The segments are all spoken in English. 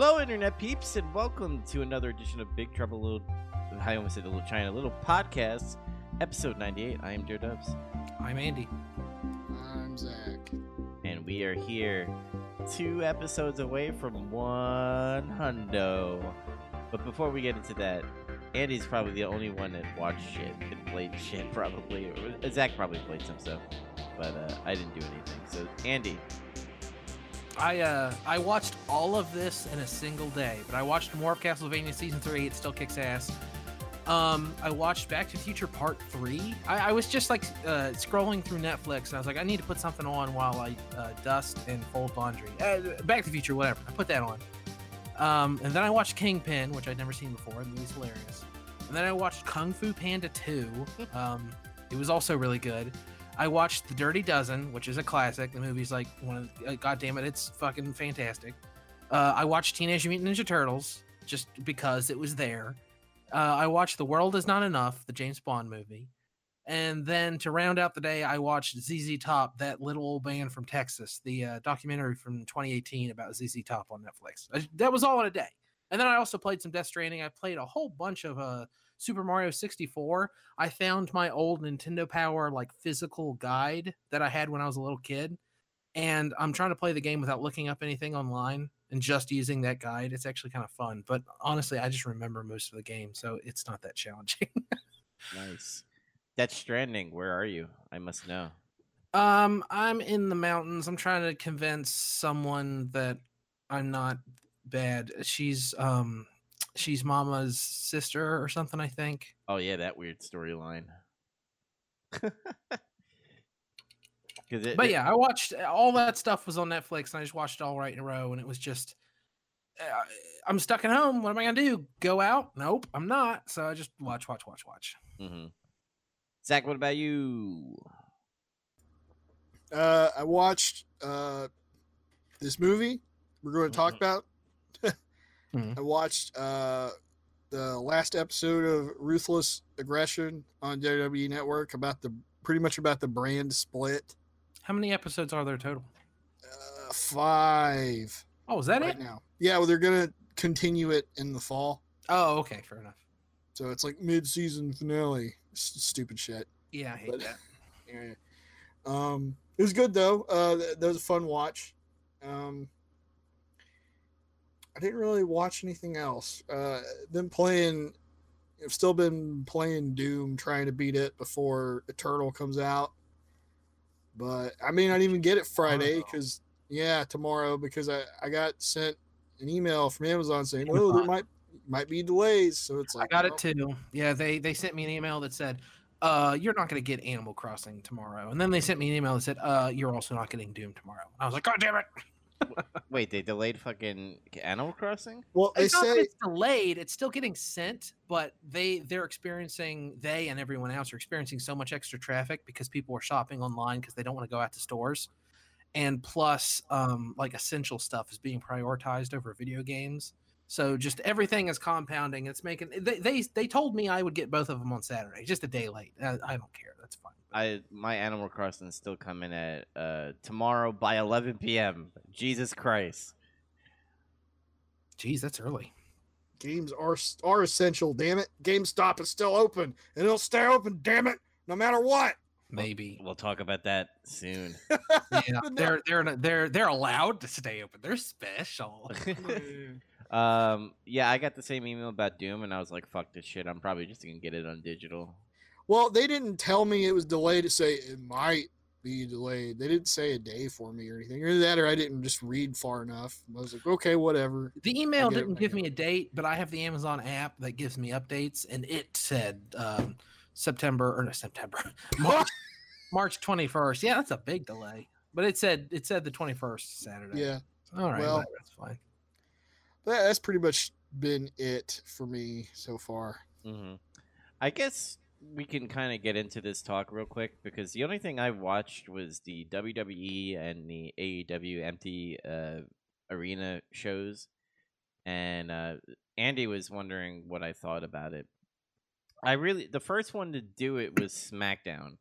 Hello, internet peeps, and welcome to another edition of Big Trouble Little. I almost said Little China, Little Podcast, episode 98. I am Dear Dubs, I'm Andy. I'm Zach. and we are here two episodes away from one hundo. But before we get into that, Andy's probably the only one that watched shit and played shit, probably. Zach probably played some stuff, but uh, I didn't do anything. So, Andy, I uh I watched all of this in a single day, but I watched more of Castlevania season three. It still kicks ass. Um, I watched Back to the Future Part Three. I, I was just like uh, scrolling through Netflix, and I was like, I need to put something on while I uh, dust and fold laundry. Uh, Back to the Future, whatever. I put that on. Um, and then I watched Kingpin, which I'd never seen before. The movie's hilarious. And then I watched Kung Fu Panda Two. Um, it was also really good. I watched The Dirty Dozen, which is a classic. The movie's like one of, uh, God damn it, it's fucking fantastic. Uh, I watched Teenage Mutant Ninja Turtles just because it was there. Uh, I watched The World Is Not Enough, the James Bond movie. And then to round out the day, I watched ZZ Top, that little old band from Texas, the uh, documentary from 2018 about ZZ Top on Netflix. I- that was all in a day. And then I also played some Death Stranding. I played a whole bunch of uh, Super Mario 64. I found my old Nintendo Power like physical guide that I had when I was a little kid, and I'm trying to play the game without looking up anything online and just using that guide. It's actually kind of fun, but honestly, I just remember most of the game, so it's not that challenging. nice. That's Stranding, where are you? I must know. um, I'm in the mountains. I'm trying to convince someone that I'm not bad. She's um, she's Mama's sister or something, I think. Oh yeah, that weird storyline. But it- yeah, I watched uh, all that stuff was on Netflix, and I just watched it all right in a row, and it was just. Uh, I'm stuck at home. What am I gonna do? Go out? Nope, I'm not. So I just watch, watch, watch, watch. Mhm. Zach, what about you? Uh, I watched uh, this movie we're going to talk Mhm. about. Mhm. I watched uh, the last episode of Ruthless Aggression on WWE Network about the pretty much about the brand split. How many episodes are there total? Uh, five Oh, is that right it? now. Yeah, well, they're going to continue it in the fall. Oh, okay, fair enough. So it's like mid-season finale. S- stupid shit. Yeah, I hate But- that. Yeah. Um, it was good though. Uh, th- that was a fun watch. Um, I didn't really watch anything else. Uh, been playing. I've still been playing Doom, trying to beat it before Eternal comes out. But I may not even get it Friday because yeah, tomorrow because I I got sent an email from Amazon saying oh there might might be delays. So it's like I got well, it too. Yeah, they they sent me an email that said, "Uh, you're not gonna get Animal Crossing tomorrow," and then they sent me an email that said, "Uh, you're also not getting Doom tomorrow." I was like, "God damn it!" Wait, they delayed fucking Animal Crossing? Well, they it's not that say it's delayed it's still getting sent but they they're experiencing they and everyone else are experiencing so much extra traffic because people are shopping online because they don't want to go out to stores. And plus um like essential stuff is being prioritized over video games. So just everything is compounding it's making they they, they told me i would get both of them on saturday just a day late i, I don't care that's fine I my Animal Crossing is still coming at uh tomorrow by 11 p.m. Jesus Christ. Jeez, that's early games are are essential. Damn it, GameStop is still open, and it'll stay open. Damn it, no matter what. maybe We'll talk about that soon. yeah they're they're they're they're allowed to stay open they're special um yeah, I got the same email about Doom and I was like, fuck this shit. I'm probably just gonna get it on digital. Well, they didn't tell me it was delayed to say it might be delayed. They didn't say a day for me or anything, or that, or I didn't just read far enough. I was like, okay, whatever. The email didn't give me a date, but I have the Amazon app that gives me updates, and it said um, September or no September, March, March twenty first. Yeah, that's a big delay, but it said it said the twenty first Saturday. Yeah, all right, well- that's fine. that's pretty much been it for me so far. hmm I guess we can kind of get into this talk real quick because the only thing I watched was the WWE and the AEW empty uh, arena shows, and uh, Andy was wondering what I thought about it. I really the first one to do it was SmackDown.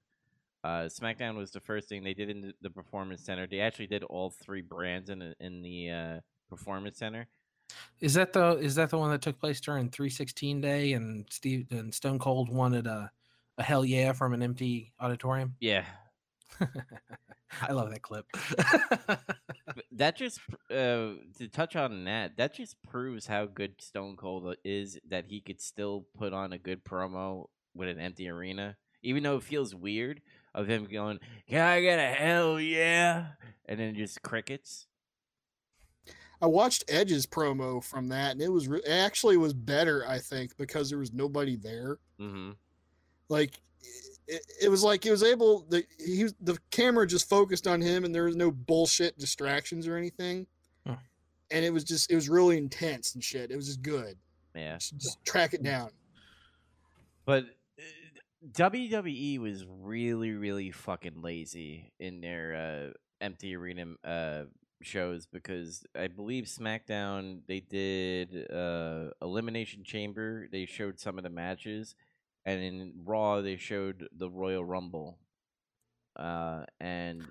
Uh, SmackDown was the first thing they did in the, Performance Center. They actually did all three brands in in the uh, Performance Center. Is that the is that the one that took place during 316 day and Steve and Stone Cold wanted a a hell yeah from an empty auditorium? Yeah, I love that clip. That just uh, to touch on that. That just proves how good Stone Cold is that he could still put on a good promo with an empty arena, even though it feels weird of him going, "Can I get a hell yeah?" and then just crickets. I watched Edge's promo from that, and it was re- it actually was better, I think, because there was nobody there. Mm-hmm. Like it, it was like he was able the he was, the camera just focused on him, and there was no bullshit distractions or anything. Huh. And it was just it was really intense and shit. It was just good. Yeah, Just, just track it down. but uh, WWE was really, really fucking lazy in their uh, empty arena uh, shows because I believe SmackDown they did uh, Elimination Chamber. They showed some of the matches, and in Raw they showed the Royal Rumble. Uh, and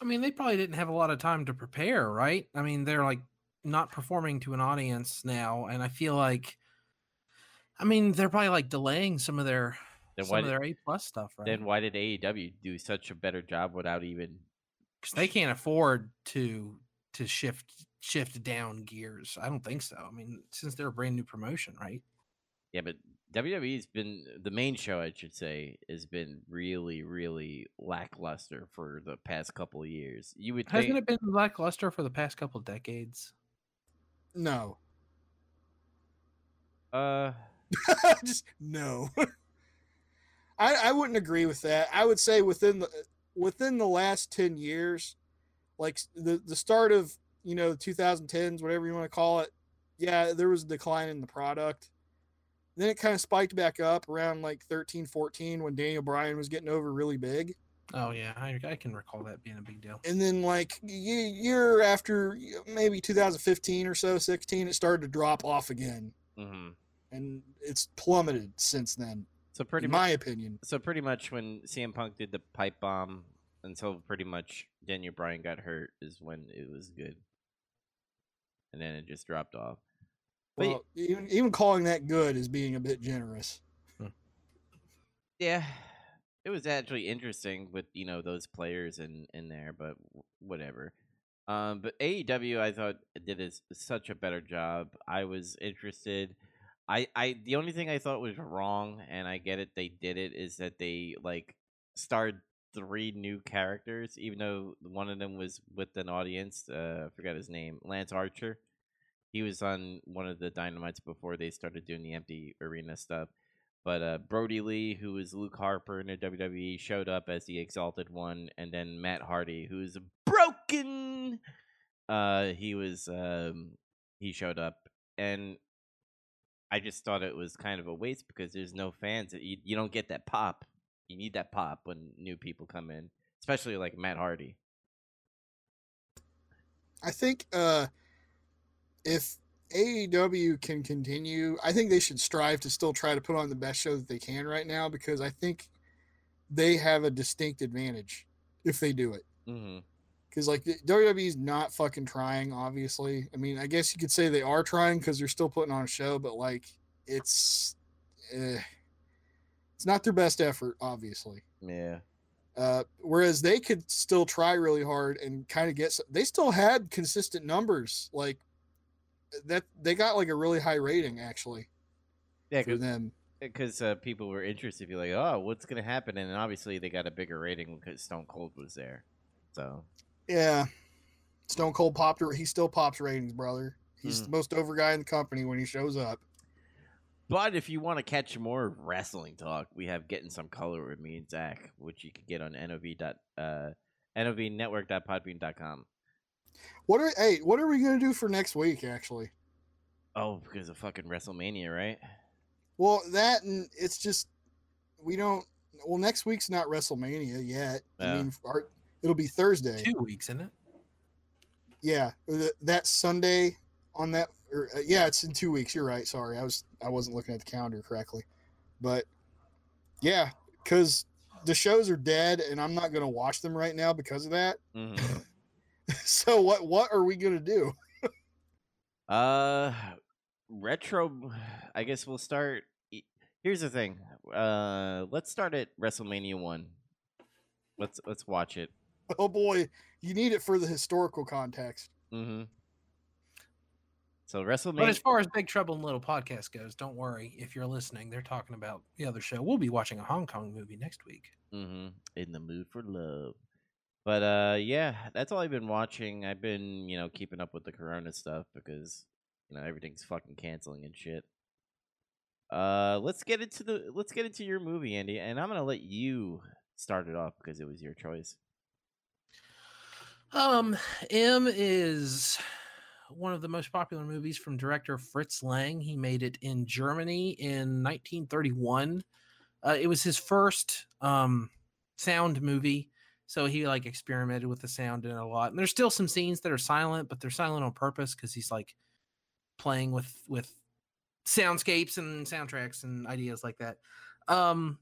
I mean, they probably didn't have a lot of time to prepare, right? I mean, they're like not performing to an audience now, and I feel like, I mean, they're probably like delaying some of their then some of did, their A plus stuff, right? then why did AEW do such a better job without even? because they can't afford to to shift shift down gears. I don't think so. I mean, since they're a brand new promotion, right? Yeah, but WWE's been the main show, I should say, has been really, really lackluster for the past couple of years. You would Hasn't think, it been lackluster for the past couple decades? No, uh, just no. I I wouldn't agree with that. I would say within the within the last ten years, like the the start of you know 2010s, whatever you want to call it. Yeah, there was a decline in the product. Then it kind of spiked back up around like 13, 14 when Daniel Bryan was getting over really big. Oh yeah, I, I can recall that being a big deal. and then like ye- year after maybe 2015 or so 16 it started to drop off again mhm. and it's plummeted since then so pretty in much. my opinion So pretty much when CM Punk did the pipe bomb until pretty much Daniel Bryan got hurt is when it was good, and then it just dropped off. But well even, even calling that good is being a bit generous yeah, it was actually interesting with you know those players in in there, but whatever. Um, but AEW, I thought did is such a better job. I was interested. I I the only thing I thought was wrong, and I get it, they did it, is that they like started three new characters, even though one of them was with an audience. Uh, I forgot his name, Lance Archer. He was on one of the Dynamites before they started doing the empty arena stuff. But uh, Brodie Lee, who was Luke Harper in the WWE, showed up as the Exalted One, and then Matt Hardy, who's broken. Uh, he was um, he showed up, and I just thought it was kind of a waste because there's no fans. You you don't get that pop. You need that pop when new people come in, especially like Matt Hardy. i think uh if AEW can continue i think they should strive to still try to put on the best show that they can right now because i think they have a distinct advantage if they do it Mm-hmm. because like the- WWE's not fucking trying. Obviously, I mean, I guess you could say they are trying because they're still putting on a show, but like it's, eh, it's not their best effort, obviously. Yeah. Uh, whereas they could still try really hard and kind of get. s- They still had consistent numbers, like that. They got like a really high rating actually Yeah, for them. because uh, people were interested. To be like, oh, what's gonna happen? And obviously, they got a bigger rating because Stone Cold was there. So Yeah, Stone Cold popped. He still pops ratings, brother. He's Mhm. the most over guy in the company when he shows up. But if you want to catch more wrestling talk, we have getting some color with me and Zach, which you can get on nov dot uh novnetwork.podbean.com. What are hey? What are we gonna do for next week? Actually, Oh, because of fucking WrestleMania, right? well, that and it's just we don't. Well, next week's not WrestleMania yet. Yeah. I mean, our, it'll be Thursday. Two weeks, isn't it? Yeah, th- that Sunday on that. Or, uh, yeah, it's in two weeks. You're right. Sorry, I was I wasn't looking at the calendar correctly, but yeah, because the shows are dead, and I'm not gonna watch them right now because of that. hmm so what what are we gonna do? Uh, retro. I guess we'll start. Here's the thing. Uh, let's start at WrestleMania one. Let's let's watch it. Oh boy, you need it for the historical context. Mm-hmm. So WrestleMania. But as far as Big Trouble in Little Podcast goes, don't worry if you're listening. They're talking about the other show. We'll be watching a Hong Kong movie next week. Mm-hmm. In the mood for love. But uh, yeah, that's all I've been watching. I've been you know keeping up with the Corona stuff because you know everything's fucking canceling and shit. Uh, let's get into the let's get into your movie, Andy, and I'm gonna let you start it off because it was your choice. Um, M is one of the most popular movies from director Fritz Lang. He made it in Germany in 1931. Uh, it was his first um sound movie, so he like experimented with the sound in a lot. And there's still some scenes that are silent, but they're silent on purpose because he's like playing with with soundscapes and soundtracks and ideas like that. Um,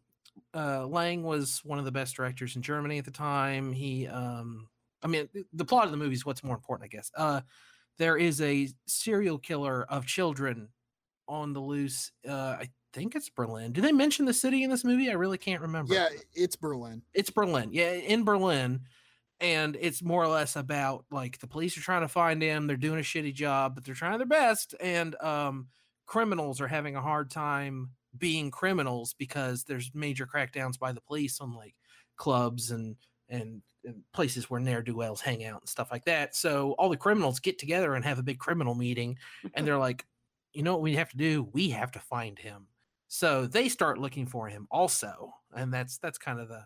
uh, Lang was one of the best directors in Germany at the time. He, um, I mean, the plot of the movie is what's more important, I guess. Uh, there is a serial killer of children on the loose. Uh, I think it's Berlin. Do they mention the city in this movie? I really can't remember. Yeah, it's Berlin. It's Berlin. Yeah, in Berlin. And it's more or less about like the police are trying to find him. They're doing a shitty job, but they're trying their best. And um, criminals are having a hard time being criminals because there's major crackdowns by the police on like clubs and and, and places where ne'er do wells hang out and stuff like that. So all the criminals get together and have a big criminal meeting, and they're like, you know what we have to do? We have to find him. So they start looking for him also, and that's that's kind of the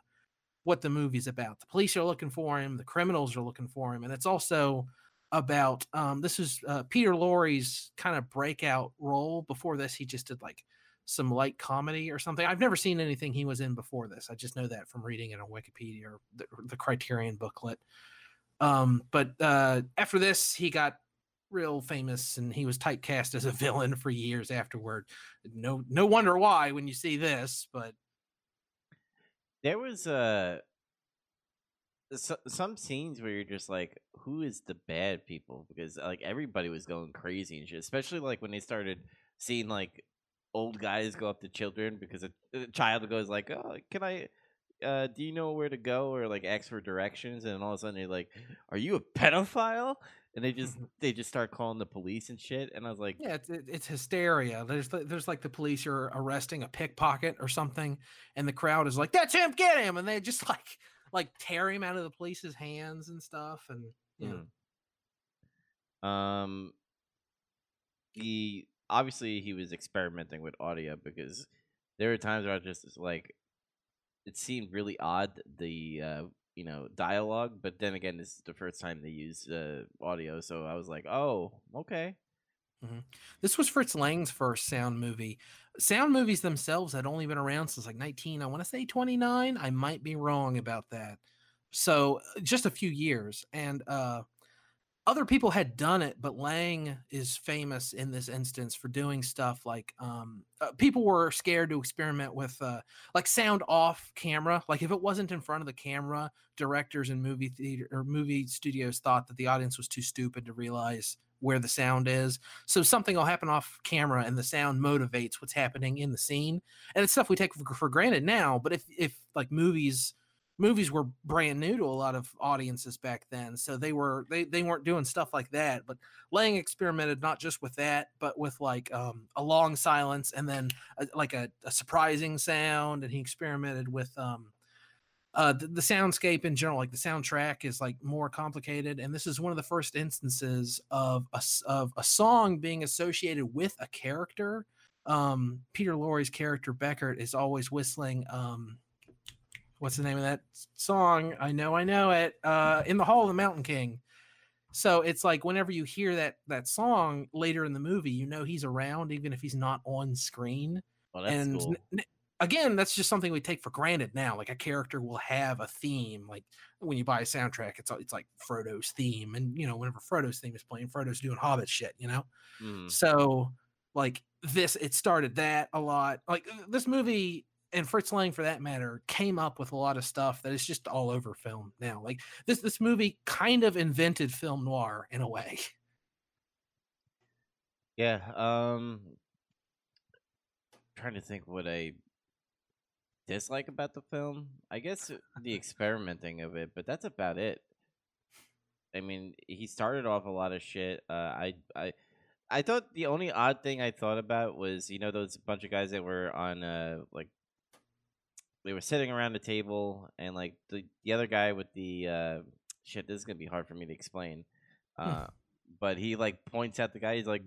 what the movie's about. The police are looking for him, the criminals are looking for him, and it's also about um, this is uh, Peter Lorre's kind of breakout role. Before this, he just did like some light comedy or something. I've never seen anything he was in before this. I just know that from reading it on Wikipedia or the, the Criterion booklet. Um, but uh, after this, he got real famous and he was typecast as a villain for years afterward. No, no wonder why when you see this, but There was uh, so, some scenes where you're just like, who is the bad people? Because like everybody was going crazy and shit. Especially like when they started seeing like old guys go up to children because a, a child goes like, "Oh, can I?" Uh, do you know where to go or like ask for directions and all of a sudden they're like are you a pedophile and they just they just start calling the police and shit and i was like Yeah, it's it's hysteria. There's there's like the police are arresting a pickpocket or something, and the crowd is like, "That's him, get him!" And they just like like tear him out of the police's hands and stuff. And yeah, Mm. Um, he obviously he was experimenting with audio because there were times where I just like, it seemed really odd the uh you know dialogue, but then again, this is the first time they used uh audio, so I was like, oh, okay. this was Fritz Lang's first sound movie. Sound movies themselves had only been around since like 19, I want to say 29. I might be wrong about that. So uh, just a few years, and uh, other people had done it, but Lang is famous in this instance for doing stuff like um, uh, people were scared to experiment with uh, like sound off camera. Like if it wasn't in front of the camera, directors and movie theater or movie studios thought that the audience was too stupid to realize where the sound is. So something will happen off camera and the sound motivates what's happening in the scene. And it's stuff we take for, for granted now. But if if like movies movies were brand new to a lot of audiences back then so they were they, they weren't doing stuff like that but lang experimented not just with that but with like um, a long silence and then a, like a, a surprising sound and he experimented with um, uh, the, the soundscape in general like the soundtrack is like more complicated and this is one of the first instances of a, of a song being associated with a character. Um, peter lorre's character beckert is always whistling um, what's the name of that song? I know, I know it. Uh, in the Hall of the Mountain King. So it's like whenever you hear that that song later in the movie, you know he's around, even if he's not on screen. Well, that's and cool. n- again, that's just something we take for granted now. Like a character will have a theme. Like when you buy a soundtrack, it's it's like Frodo's theme, and you know whenever Frodo's theme is playing, Frodo's doing Hobbit shit. You know. Mhm. So like this, it started that a lot. Like this movie and Fritz Lang, for that matter, came up with a lot of stuff that is just all over film now. Like this, this movie kind of invented film noir in a way. Yeah. Um, trying to think what I dislike about the film. I guess the experimenting of it, but that's about it. I mean, he started off a lot of shit. Uh, I, I, I thought the only odd thing I thought about was you know those bunch of guys that were on uh like they were sitting around the table and like the the other guy with the uh shit. This is gonna be hard for me to explain. Uh, but he like points at the guy. He's like,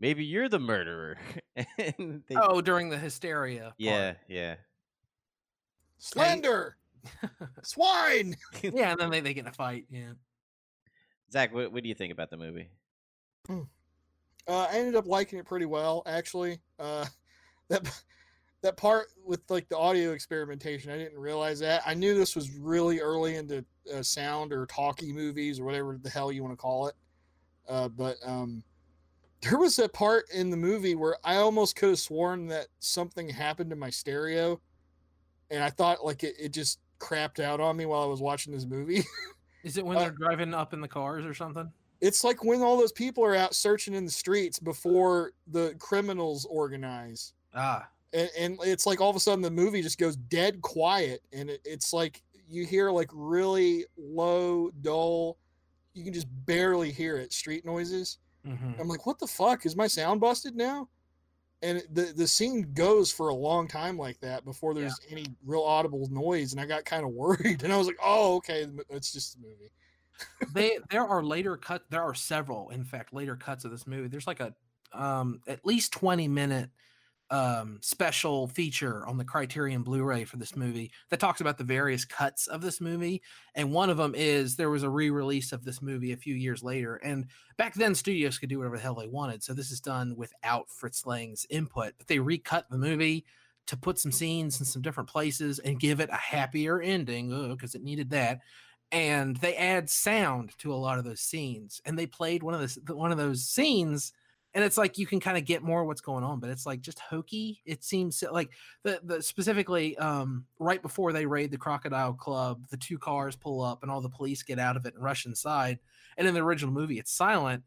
maybe you're the murderer. and they, Oh, during the hysteria. part. yeah, yeah. Slender, swine. yeah, and then they, they get in a fight. Yeah. Zach, what, what do you think about the movie? Uh, I ended up liking it pretty well, actually. Uh, that that part with like the audio experimentation, I didn't realize that. I knew this was really early into uh, sound or talkie movies or whatever the hell you want to call it. Uh, but um, there was a part in the movie where I almost could have sworn that something happened to my stereo, and I thought like it, it just crapped out on me while I was watching this movie. Is it when Uh, they're driving up in the cars or something? it's like when all those people are out searching in the streets before the criminals organize Ah. And, and it's like all of a sudden the movie just goes dead quiet and it, it's like you hear like really low dull you can just barely hear it street noises. Hmm i'm like what the fuck? Is my sound busted now? And the the scene goes for a long time like that before there's any real audible noise and i got kind of worried and i was like oh okay it's just a movie. They there are later cut there are several in fact later cuts of this movie. There's like a um at least 20 minute um special feature on the criterion blu-ray for this movie that talks about the various cuts of this movie and one of them is there was a re-release of this movie a few years later and back then studios could do whatever the hell they wanted so this is done without fritz lang's input but they recut the movie to put some scenes in some different places and give it a happier ending because it needed that and they add sound to a lot of those scenes and they played one of those one of those scenes and it's like you can kind of get more what's going on but it's like just hokey. It seems like the, the specifically um right before they raid the crocodile club the two cars pull up and all the police get out of it and rush inside and in the original movie it's silent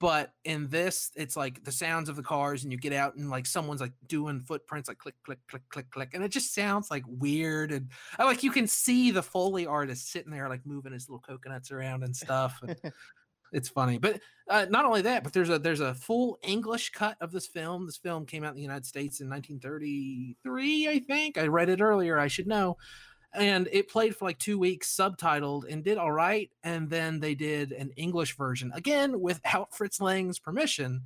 but in this it's like the sounds of the cars and you get out and like someone's like doing footprints like click click click click click and it just sounds like weird and like you can see the foley artist sitting there like moving his little coconuts around and stuff and it's funny but uh, not only that but there's a there's a full english cut of this film. This film came out in the united states in 1933 i think. I read it earlier i should know. And it played for like two weeks subtitled and did all right and then they did an english version again without fritz lang's permission.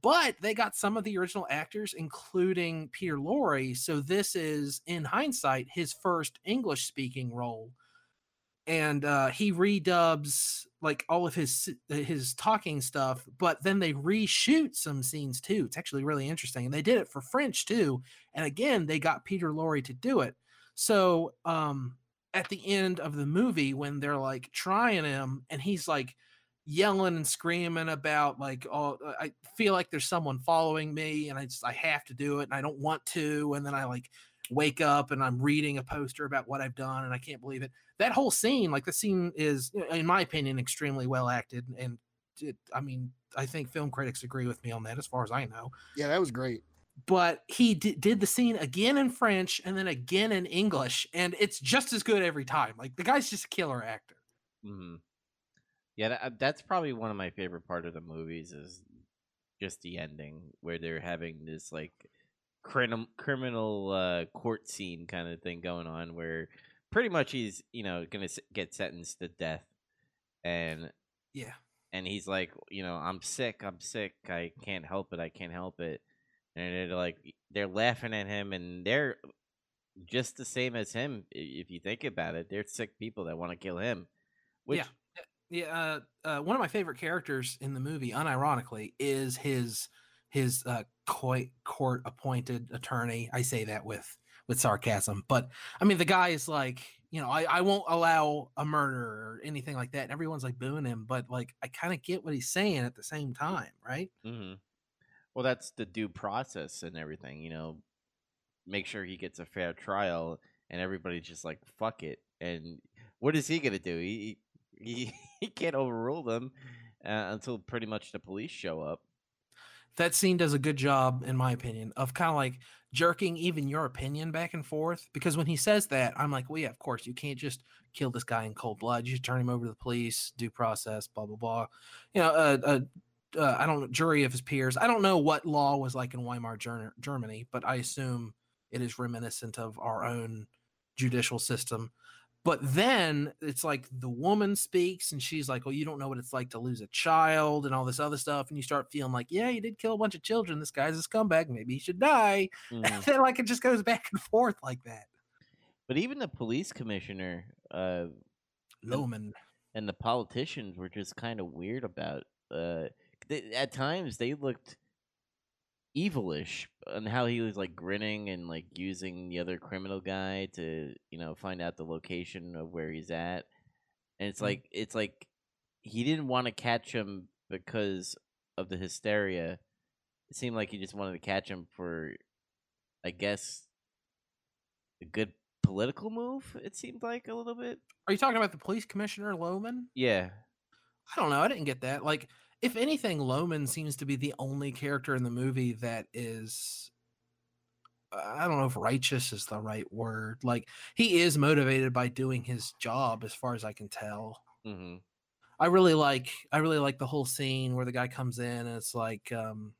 But they got some of the original actors including peter lorre so this is in hindsight his first english speaking role and uh, he redubs like all of his his talking stuff but then they reshoot some scenes too. It's actually really interesting and they did it for french too and again they got peter lorre to do it. So um at the end of the movie when they're like trying him and he's like yelling and screaming about like oh i feel like there's someone following me and i just i have to do it and i don't want to and then i like wake up and i'm reading a poster about what i've done and i can't believe it that whole scene like the scene is in my opinion extremely well acted and it, i mean i think film critics agree with me on that as far as i know yeah that was great but he di- did the scene again in French and then again in English, and it's just as good every time. Like the guy's just a killer actor. hmm Yeah, that, that's probably one of my favorite part of the movies is just the ending where they're having this like criminal criminal uh, court scene kind of thing going on, where pretty much he's you know gonna get sentenced to death, and Yeah, and he's like, you know, I'm sick, I'm sick, I can't help it, I can't help it, and they're like, they're laughing at him, and they're just the same as him. If you think about it, they're sick people that want to kill him. Which, Yeah. yeah. Uh, uh, one of my favorite characters in the movie, unironically, is his his uh, court appointed attorney. I say that with with sarcasm, but I mean the guy is like, you know, I, I won't allow a murder or anything like that. And everyone's like booing him, but like I kind of get what he's saying at the same time, right? hmm Well, that's the due process and everything. You know, make sure he gets a fair trial, and everybody's just like, "Fuck it." And what is he gonna do? He he, he can't overrule them uh, until pretty much the police show up. That scene does a good job, in my opinion, of kind of like jerking even your opinion back and forth. Because when he says that, I'm like, well, yeah, of course, you can't just kill this guy in cold blood. You should turn him over to the police, due process, blah blah blah. You know, uh, uh, uh, I don't jury of his peers. I don't know what law was like in Weimar Germany, but I assume it is reminiscent of our own judicial system. But then it's like the woman speaks and she's like, Well, you don't know what it's like to lose a child and all this other stuff. And you start feeling like, Yeah, you did kill a bunch of children. This guy's a scumbag. Maybe he should die. Mhm. And then, like, it just goes back and forth like that. But even the police commissioner uh, Lohmann. and the politicians were just kind of weird about. Uh, they, at times they looked evilish and how he was like grinning and like using the other criminal guy to you know find out the location of where he's at and it's Mm. like it's like he didn't want to catch him because of the hysteria it seemed like he just wanted to catch him for i guess a good political move it seemed like a little bit Are you talking about the police commissioner, Lohmann? yeah I don't know. I didn't get that. Like, if anything, Lohmann seems to be the only character in the movie that is. I don't know if righteous is the right word. Like, he is motivated by doing his job, as far as I can tell. hmm I really like. I really like the whole scene where the guy comes in and it's like, um,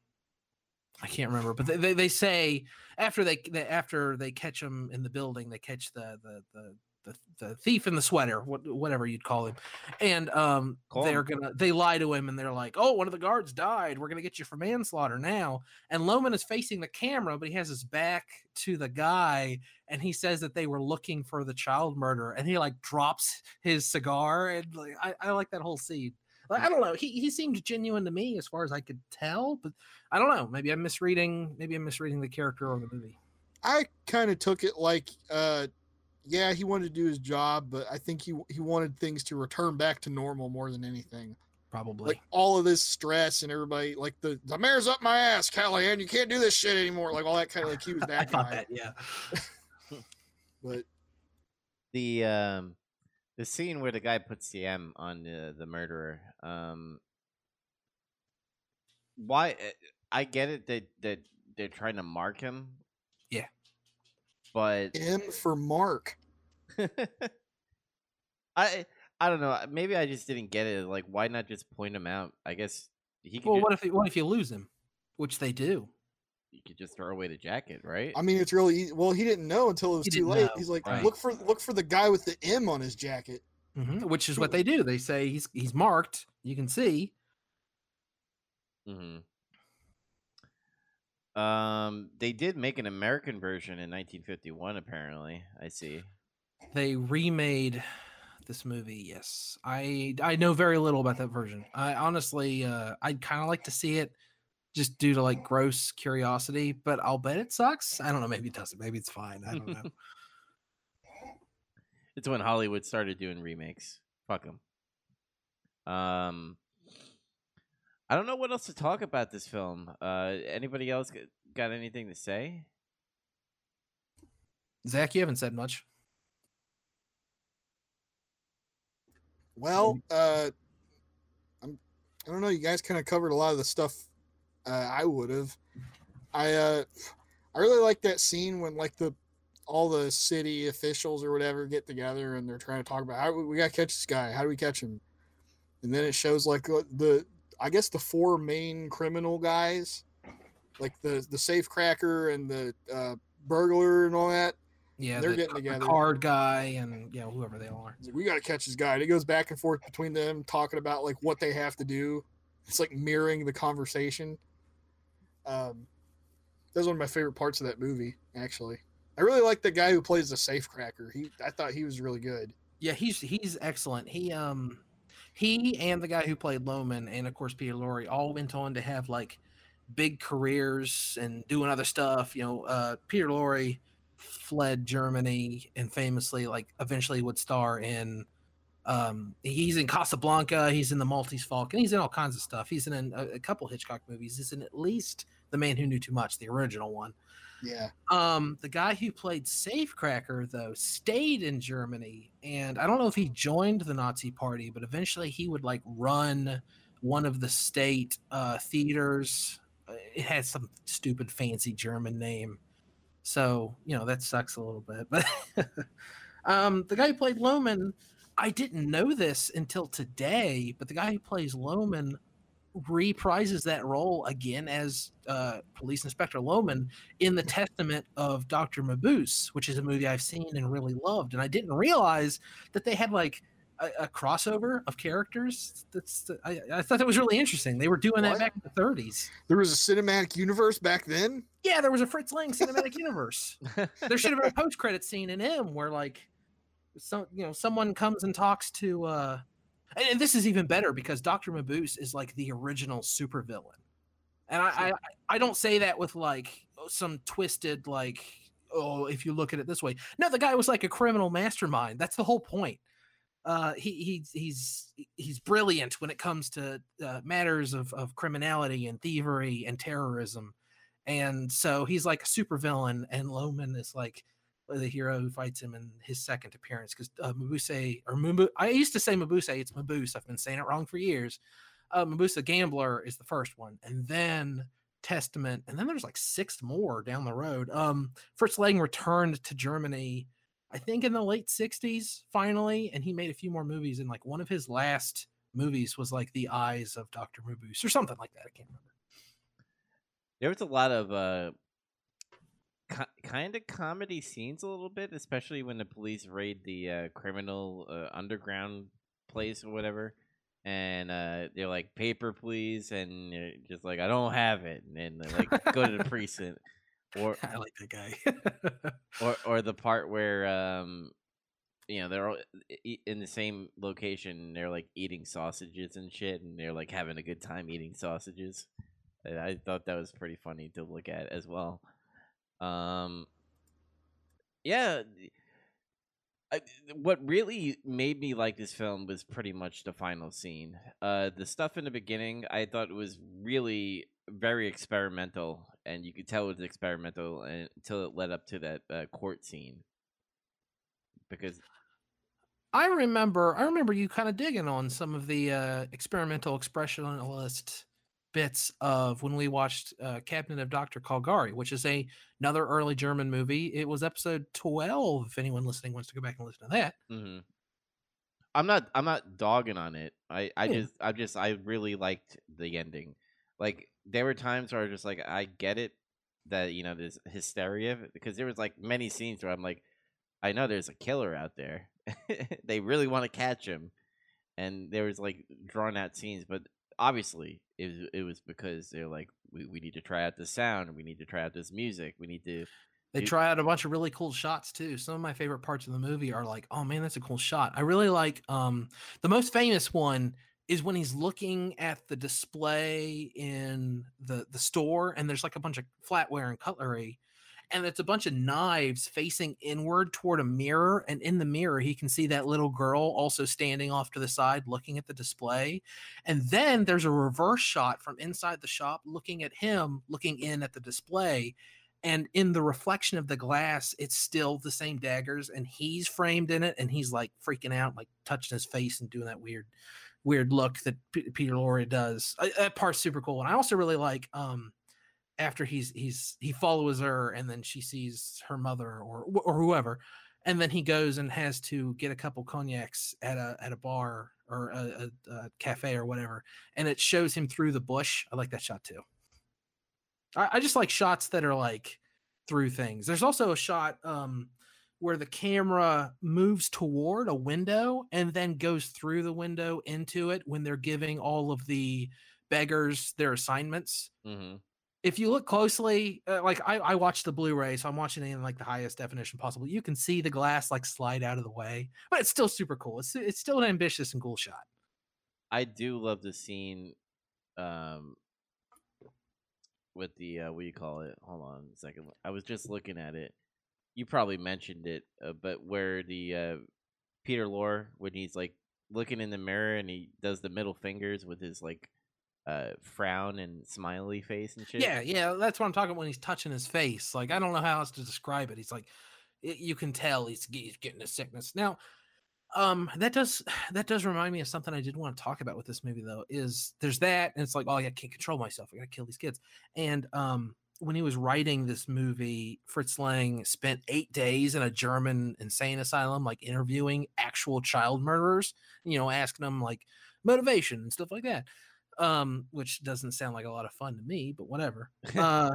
I can't remember, but they, they, they say after they, they after they catch him in the building, they catch the the the the, the thief in the sweater, what, whatever you'd call him, and um, Call they're him. gonna they lie to him and they're like, oh, one of the guards died. We're gonna get you for manslaughter now. And Lohmann is facing the camera, but he has his back to the guy, and he says that they were looking for the child murderer, and he like drops his cigar, and like I, I like that whole scene. Like, I don't know. He he seemed genuine to me as far as I could tell, but I don't know. Maybe I'm misreading. Maybe I'm misreading the character or the movie. I kind of took it like, uh, yeah, he wanted to do his job, but I think he he wanted things to return back to normal more than anything. Probably. Like all of this stress and everybody, like the the mayor's up my ass, Callahan. You can't do this shit anymore. Like all that kind of like he was I that thought guy. that. Yeah. But the um the scene where the guy puts the M on the the murderer. Um, why? uh, I get it that that they're trying to mark him. Yeah. But M for Mark. I I don't know. Maybe I just didn't get it. Like, why not just point him out? I guess he could. Well, ju- what if what if you lose him, which they do? you could just throw away the jacket, right? I mean, it's really easy. Well, he didn't know until it was He too late. know, He's like, right. look for look for the guy with the M on his jacket. Mhm, Which is what they do. They say he's he's marked. You can see. hmm Um, they did make an American version in 1951. Apparently, I see. They remade this movie. Yes, I I know very little about that version. I honestly, uh, I'd kind of like to see it, just due to like gross curiosity. But I'll bet it sucks. I don't know. Maybe it doesn't. Maybe it's fine. I don't know. It's when Hollywood started doing remakes. Fuck them. Um, I don't know what else to talk about this film. Uh, anybody else got, got anything to say? Zach, you haven't said much. Well, uh, I'm, I don't know. You guys kind of covered a lot of the stuff uh, I would have. I uh, I really like that scene when like the all the city officials or whatever get together and they're trying to talk about how we got to catch this guy. How do we catch him? And then it shows like uh, the I guess the four main criminal guys, like the the safe cracker and the uh, burglar and all that. Yeah, They're the, getting the together. card guy and yeah, whoever they are. Like, we got to catch this guy. And it goes back and forth between them talking about like what they have to do. It's like mirroring the conversation. Um, that's one of my favorite parts of that movie, actually. I really like the guy who plays the safe cracker. He, I thought he was really good. Yeah, he's he's excellent. He um he and the guy who played Lohmann and of course Peter Lorre all went on to have like big careers and doing other stuff. You know, uh Peter Lorre fled Germany and famously like eventually would star in um he's in Casablanca, he's in the Maltese Falcon, he's in all kinds of stuff. He's in a, a couple Hitchcock movies. He's in at least The Man Who Knew Too Much, the original one. Yeah. Um, the guy who played Safecracker though stayed in Germany, and I don't know if he joined the Nazi Party, but eventually he would like run one of the state uh, theaters it has some stupid fancy German name. So, you know, that sucks a little bit. But um, the guy who played Lohmann, I didn't know this until today, but the guy who plays Lohmann reprises that role again as uh, Police Inspector Lohmann in the Testament of Dr. Mabuse, which is a movie I've seen and really loved. And I didn't realize that they had like a, a crossover of characters. That's I, I, thought that was really interesting. They were doing what? that back in the 30s. There was a cinematic universe back then. Yeah, there was a Fritz Lang cinematic universe. There should have been a post credit scene in M where like some you know someone comes and talks to. uh and, this is even better because Doctor Mabuse is like the original supervillain, and I, I I don't say that with like some twisted like oh if you look at it this way. No, the guy was like a criminal mastermind. That's the whole point. Uh, he he's he's he's brilliant when it comes to uh, matters of of criminality and thievery and terrorism, and so he's like a supervillain, and Lohmann is like the hero who fights him in his second appearance because uh, Mabuse or Mubu, I used to say Mabuse, it's Mabuse. I've been saying it wrong for years. Uh, Mabuse Gambler is the first one, and then Testament, and then there's like six more down the road. Um, Fritz Lang returned to Germany, I think in the late '60s, finally, and he made a few more movies. And like one of his last movies was like The Eyes of Doctor Mabuse or something like that. I can't remember. There was a lot of uh, kind of comedy scenes a little bit, especially when the police raid the uh, criminal uh, underground place or whatever, and uh, they're like, "Paper, please," and you're just like, "I don't have it," and then like go to the precinct. Or I like that guy. or or the part where um, you know they're all in the same location. They're like eating sausages and shit, and they're like having a good time eating sausages. I thought that was pretty funny to look at as well. Um, yeah. I, what really made me like this film was pretty much the final scene. Uh, the stuff in the beginning, I thought was really very experimental, and you could tell it was experimental until it led up to that uh, court scene. Because I remember, I remember you kind of digging on some of the uh, experimental expressionist bits of when we watched uh, Cabinet of Dr. Caligari, which is a another early German movie. It was episode 12 if anyone listening wants to go back and listen to that. Mm-hmm. I'm not I'm not dogging on it. I I yeah. just I just I really liked the ending. Like there were times where I was just like I get it that you know there's hysteria because there was like many scenes where I'm like I know there's a killer out there. they really want to catch him. And there was like drawn out scenes, but obviously it was it was because they're like we, we need to try out the sound we need to try out this music we need to they do... try out a bunch of really cool shots too. Some of my favorite parts of the movie are like oh man that's a cool shot. I really like um the most famous one is when he's looking at the display in the the store and there's like a bunch of flatware and cutlery and it's a bunch of knives facing inward toward a mirror and in the mirror he can see that little girl also standing off to the side looking at the display and then there's a reverse shot from inside the shop looking at him looking in at the display and in the reflection of the glass it's still the same daggers and he's framed in it and he's like freaking out like touching his face and doing that weird weird look that P- peter lorre does. I, that part's super cool and i also really like um after he's he's he follows her and then she sees her mother or or whoever and then he goes and has to get a couple cognacs at a at a bar or a, a, a cafe or whatever and it shows him through the bush. I like that shot too. I, I, just like shots that are like through things. There's also a shot um where the camera moves toward a window and then goes through the window into it when they're giving all of the beggars their assignments. Mm-hmm if you look closely, uh, like I, I watched the Blu-ray, so I'm watching it in like the highest definition possible. You can see the glass like slide out of the way, but it's still super cool. It's it's still an ambitious and cool shot. I do love the scene, um, with the uh, what do you call it? Hold on a second. I was just looking at it. You probably mentioned it, uh, but where the uh, Peter Lorre when he's like looking in the mirror and he does the middle fingers with his like uh frown and smiley face and shit. Yeah, yeah, that's what I'm talking about when he's touching his face. Like I don't know how else to describe it. He's like, it, you can tell he's he's getting a sickness. Now, Um, that does that does remind me of something I did want to talk about with this movie though. Is there's that, and it's like, oh, yeah, I can't control myself. I gotta kill these kids. And um, when he was writing this movie, Fritz Lang spent eight days in a German insane asylum, like interviewing actual child murderers. You know, asking them like motivation and stuff like that. Um, which doesn't sound like a lot of fun to me, but whatever. uh,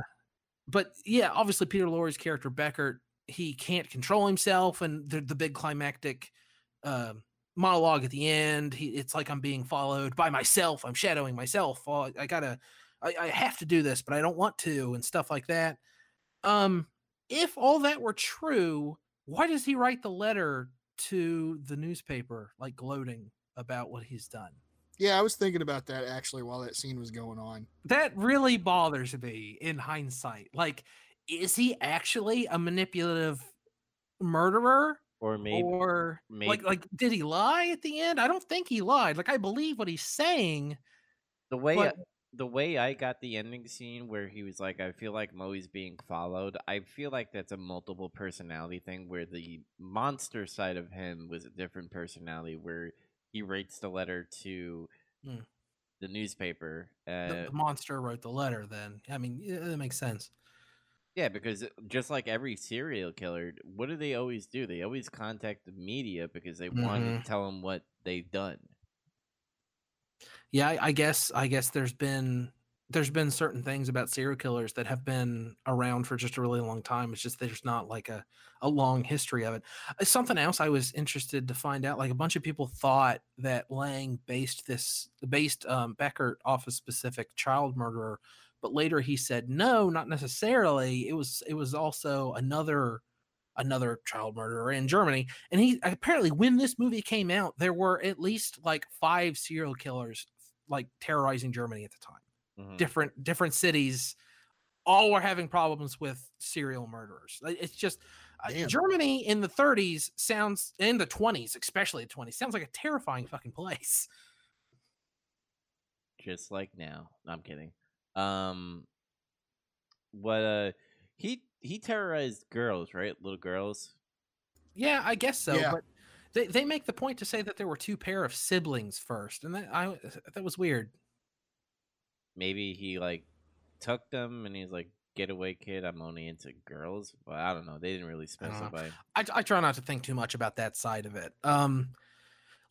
but yeah, obviously Peter Lorre's character Beckert, he can't control himself, and the, the big climactic uh, monologue at the end. He, it's like I'm being followed by myself. I'm shadowing myself. Oh, I gotta, I, I have to do this, but I don't want to, and stuff like that. Um, if all that were true, why does he write the letter to the newspaper, like gloating about what he's done? Yeah, I was thinking about that actually while that scene was going on. That really bothers me in hindsight. Like, is he actually a manipulative murderer? Or maybe, or maybe like like did he lie at the end? I don't think he lied. Like I believe what he's saying. the way but- the way I got the ending scene where he was like, I feel like Moe's being followed. I feel like that's a multiple personality thing where the monster side of him was a different personality where he writes the letter to Hmm. the newspaper. The, Uh, the monster wrote the letter. Then I mean yeah, that makes sense. yeah, because just like every serial killer, what do they always do? They always contact the media because they want Mhm. to tell them what they've done. Yeah, I, I guess I guess there's been there's been certain things about serial killers that have been around for just a really long time. It's just there's not like a a long history of it. Uh, Something else I was interested to find out. Like a bunch of people thought that Lang based this based um, Beckert off a specific child murderer, but later he said no, not necessarily. It was it was also another another child murderer in Germany. And he apparently when this movie came out, there were at least like five serial killers like terrorizing Germany at the time. Mhm. Different different cities all were having problems with serial murderers. It's just uh, Germany in the 30s sounds in the 20s, especially the 20s, sounds like a terrifying fucking place. just like now. No, I'm kidding. Um, what uh, he he terrorized girls, right? Little girls. Yeah, I guess so. Yeah. But they, they make the point to say that there were two pair of siblings first, and that I that was weird. Maybe he like took them and he's like, "Get away, kid! I'm only into girls." But I don't know. They didn't really specify. I, I try not to think too much about that side of it. Um,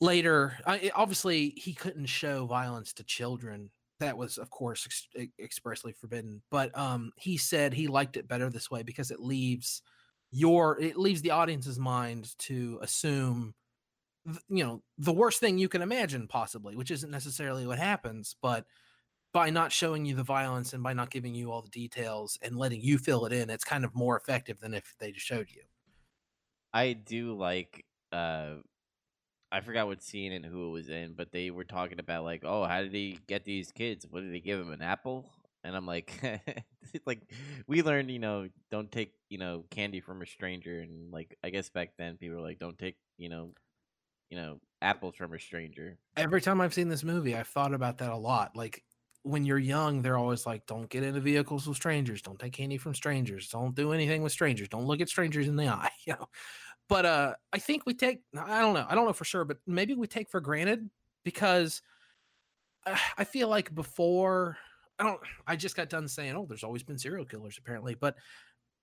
later, I, obviously, he couldn't show violence to children. That was, of course, ex- expressly forbidden. But um, he said he liked it better this way because it leaves your it leaves the audience's mind to assume, th- you know, the worst thing you can imagine, possibly, which isn't necessarily what happens, but by not showing you the violence and by not giving you all the details and letting you fill it in, it's kind of more effective than if they just showed you. I do like. uh I forgot what scene and who it was in, but they were talking about like, oh, how did he get these kids? What did they give him an apple? And I'm like, like we learned, you know, don't take, you know, candy from a stranger, and like I guess back then people were like, don't take, you know, you know, apples from a stranger. every time I've seen this movie, I've thought about that a lot. Like when you're young, they're always like, don't get into vehicles with strangers, don't take candy from strangers, don't do anything with strangers, don't look at strangers in the eye, you know. But uh I think we take I don't know, I don't know for sure, but maybe we take for granted because uh, I feel like before I don't I just got done saying, oh, there's always been serial killers apparently, but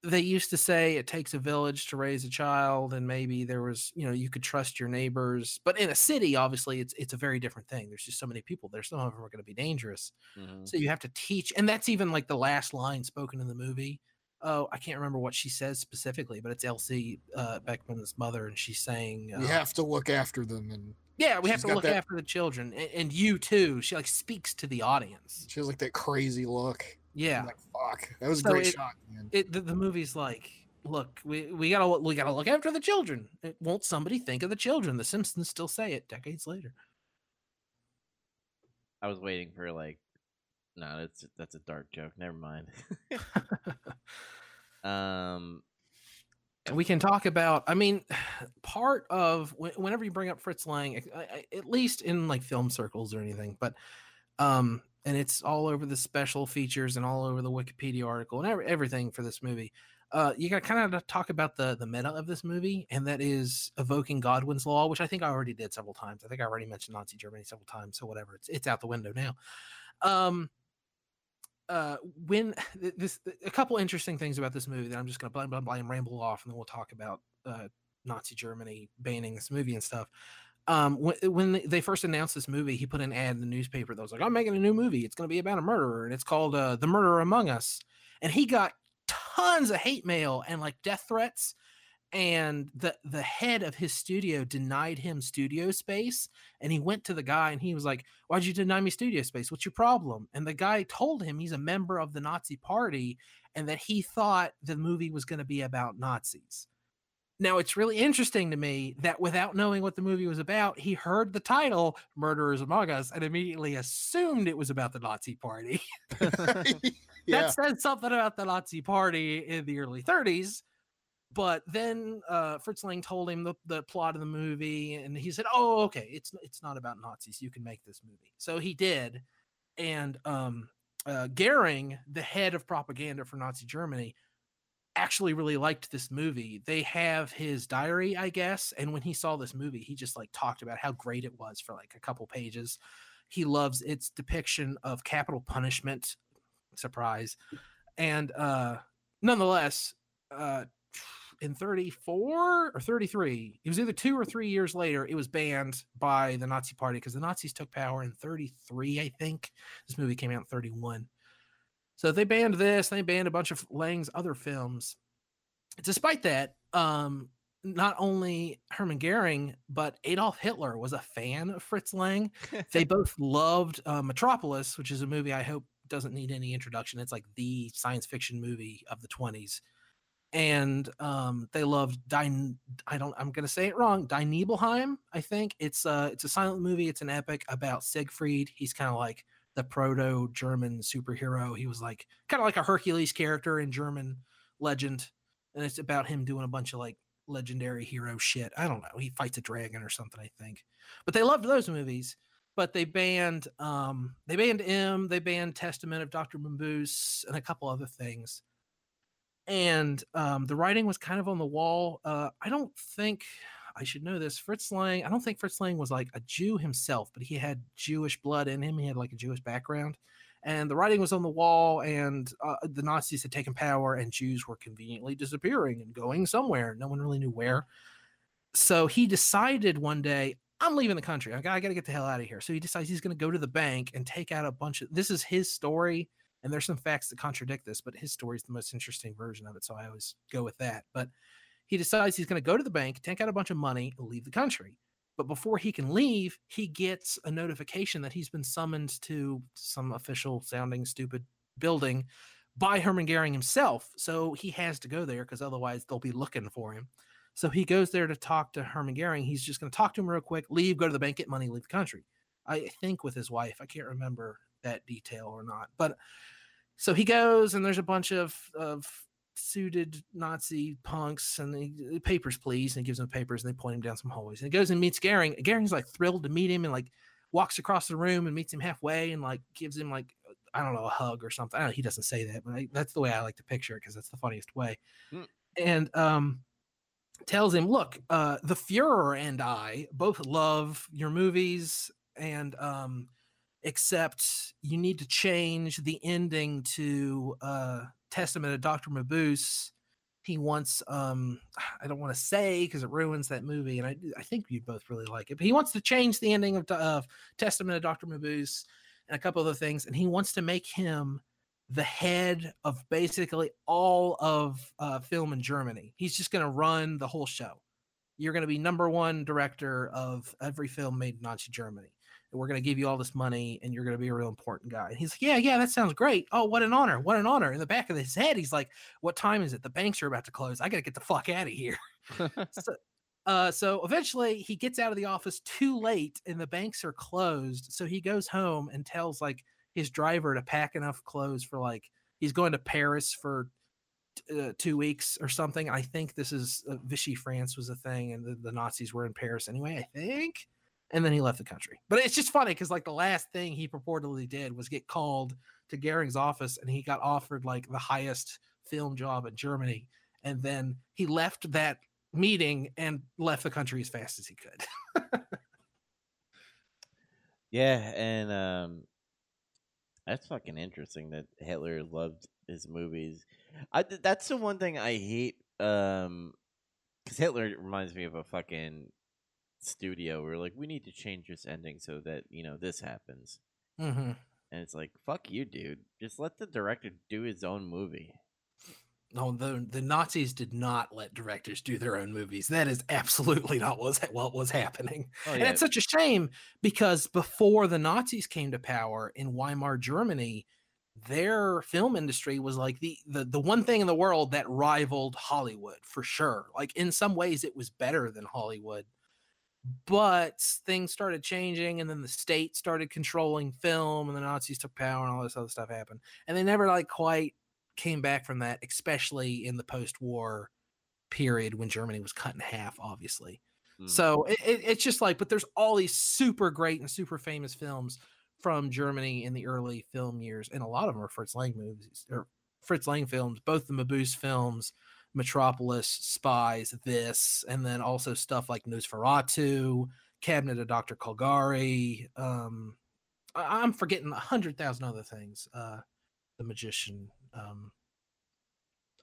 they used to say it takes a village to raise a child and maybe there was you know you could trust your neighbors but in a city obviously it's it's a very different thing there's just so many people there some of them are going to be dangerous Mhm. so you have to teach and that's even like the last line spoken in the movie oh i can't remember what she says specifically but it's elsie uh, beckman's mother and she's saying uh, You have to look after them, and yeah we have to look that- after the children and, and you too she like speaks to the audience she has like that crazy look. Yeah I'm like fuck, that was a great it- shot, man. it the, the movie's like look we, we gotta we gotta look after the children it, won't somebody think of the children the simpsons still say it decades later I was waiting for like, no, that's that's a dark joke. Never mind. um, we can talk about i mean part of whenever you bring up fritz lang I- I- at least in like film circles or anything but um and it's all over the special features and all over the wikipedia article and every, everything for this movie uh, you got to kind of talk about the the meta of this movie, and that is evoking Godwin's law, which I think I already did several times. I think I already mentioned Nazi Germany several times, so whatever. It's it's out the window now. Um, uh, when this a couple interesting things about this movie that I'm just going to blah blah blah and ramble off, and then we'll talk about uh, Nazi Germany banning this movie and stuff. Um, when, when they first announced this movie, he put an ad in the newspaper that was like, "I'm making a new movie. It's going to be about a murderer, and it's called uh, The Murderer Among Us." And he got tons of hate mail and like death threats and the the head of his studio denied him studio space and he went to the guy and he was like why'd you deny me studio space what's your problem and the guy told him he's a member of the nazi party and that he thought the movie was going to be about nazis now it's really interesting to me that without knowing what the movie was about he heard the title murderers among us and immediately assumed it was about the nazi party yeah. that says something about the Nazi party in the early 30s. But then uh, Fritz Lang told him the, the plot of the movie, and he said, "Oh, okay, it's it's not about Nazis. You can make this movie." So he did, and um, uh, Goering, the head of propaganda for Nazi Germany, actually really liked this movie. They have his diary, I guess, and when he saw this movie, he just like talked about how great it was for like a couple pages. He loves its depiction of capital punishment surprise. And uh nonetheless, uh in 34 or 33, it was either two or three years later, it was banned by the Nazi Party because the Nazis took power in 33, I think. This movie came out in 31. So they banned this, they banned a bunch of Lang's other films. Despite that, um, not only Hermann Goering, but Adolf Hitler was a fan of Fritz Lang. they both loved uh, Metropolis, which is a movie I hope doesn't need any introduction. It's like the science fiction movie of the 20s. And um, they loved Dine. I don't. I'm gonna say it wrong. Die Nibelheim. I think it's a it's a silent movie. It's an epic about Siegfried. He's kind of like the proto German superhero. He was like kind of like a Hercules character in German legend, and it's about him doing a bunch of like legendary hero shit. I don't know. He fights a dragon or something. I think. But they loved those movies but they banned um they banned M, they banned Testament of Dr. Mabuse and a couple other things. And um the writing was kind of on the wall. Uh I don't think I should know this. Fritz Lang, I don't think Fritz Lang was like a Jew himself, but he had Jewish blood in him. He had like a Jewish background. And the writing was on the wall, and uh, the Nazis had taken power, and Jews were conveniently disappearing and going somewhere. No one really knew where. So he decided one day, I'm leaving the country. I got, I got to get the hell out of here. So he decides he's going to go to the bank and take out a bunch of. This is his story, and there's some facts that contradict this, but his story is the most interesting version of it. So I always go with that. But he decides he's going to go to the bank, take out a bunch of money, leave the country. But before he can leave, he gets a notification that he's been summoned to some official sounding stupid building by Hermann Goering himself. So he has to go there because otherwise they'll be looking for him. So he goes there to talk to Hermann Goering. He's just going to talk to him real quick, leave, go to the bank, get money, leave the country. I think with his wife. I can't remember that detail or not. But so he goes, and there's a bunch of of suited Nazi punks, and the papers, please. And he gives them papers, and they point him down some hallways. And he goes and meets Goering. Goering's like thrilled to meet him, and like walks across the room and meets him halfway, and like gives him like I don't know a hug or something. I don't know, he doesn't say that, but I, that's the way I like to picture it because that's the funniest way. Mm. And um, tells him, "Look, uh, the Fuhrer and I both love your movies, and um, except you need to change the ending to uh, Testament of Doctor Mabuse." He wants, um, I don't want to say because it ruins that movie, and I, I think you both really like it. But he wants to change the ending of, of Testament of Doctor Mabuse and a couple other things, and he wants to make him the head of basically all of uh, film in Germany. He's just going to run the whole show. You're going to be number one director of every film made in Nazi Germany. And we're going to give you all this money and you're going to be a real important guy. And he's like, Yeah, yeah, that sounds great. Oh, what an honor. What an honor. In the back of his head, he's like, What time is it? The banks are about to close. I got to get the fuck out of here. so, uh, so eventually he gets out of the office too late and the banks are closed. So he goes home and tells like his driver to pack enough clothes for like he's going to Paris for uh, two weeks or something. I think this is uh, Vichy France was a thing, and the, the, Nazis were in Paris anyway. I think, and then he left the country. But it's just funny because like the last thing he purportedly did was get called to Goering's office, and he got offered like the highest film job in Germany, and then he left that meeting and left the country as fast as he could. Yeah, and um, that's fucking interesting that Hitler loved his movies. I that's the one thing I hate. Um, because Hitler reminds me of a fucking studio where like we need to change this ending so that you know this happens, mm-hmm. and it's like fuck you, dude. Just let the director do his own movie. No, the the Nazis did not let directors do their own movies. That is absolutely not what was, what was happening. Oh, And it's such a shame because before the Nazis came to power in Weimar Germany, their film industry was like the, the the one thing in the world that rivaled Hollywood for sure. Like in some ways it was better than Hollywood. But things started changing and then the state started controlling film and the Nazis took power and all this other stuff happened. And they never like quite came back from that, especially in the post-war period when Germany was cut in half, obviously. Mm. So it, it, it's just like, but there's all these super great and super famous films from Germany in the early film years, and a lot of them are Fritz Lang movies or Fritz Lang films, both the Mabuse films, Metropolis, Spies, this, and then also stuff like Nosferatu, Cabinet of Dr. Caligari. Um, I, I'm forgetting a hundred thousand other things. Uh, the Magician, um,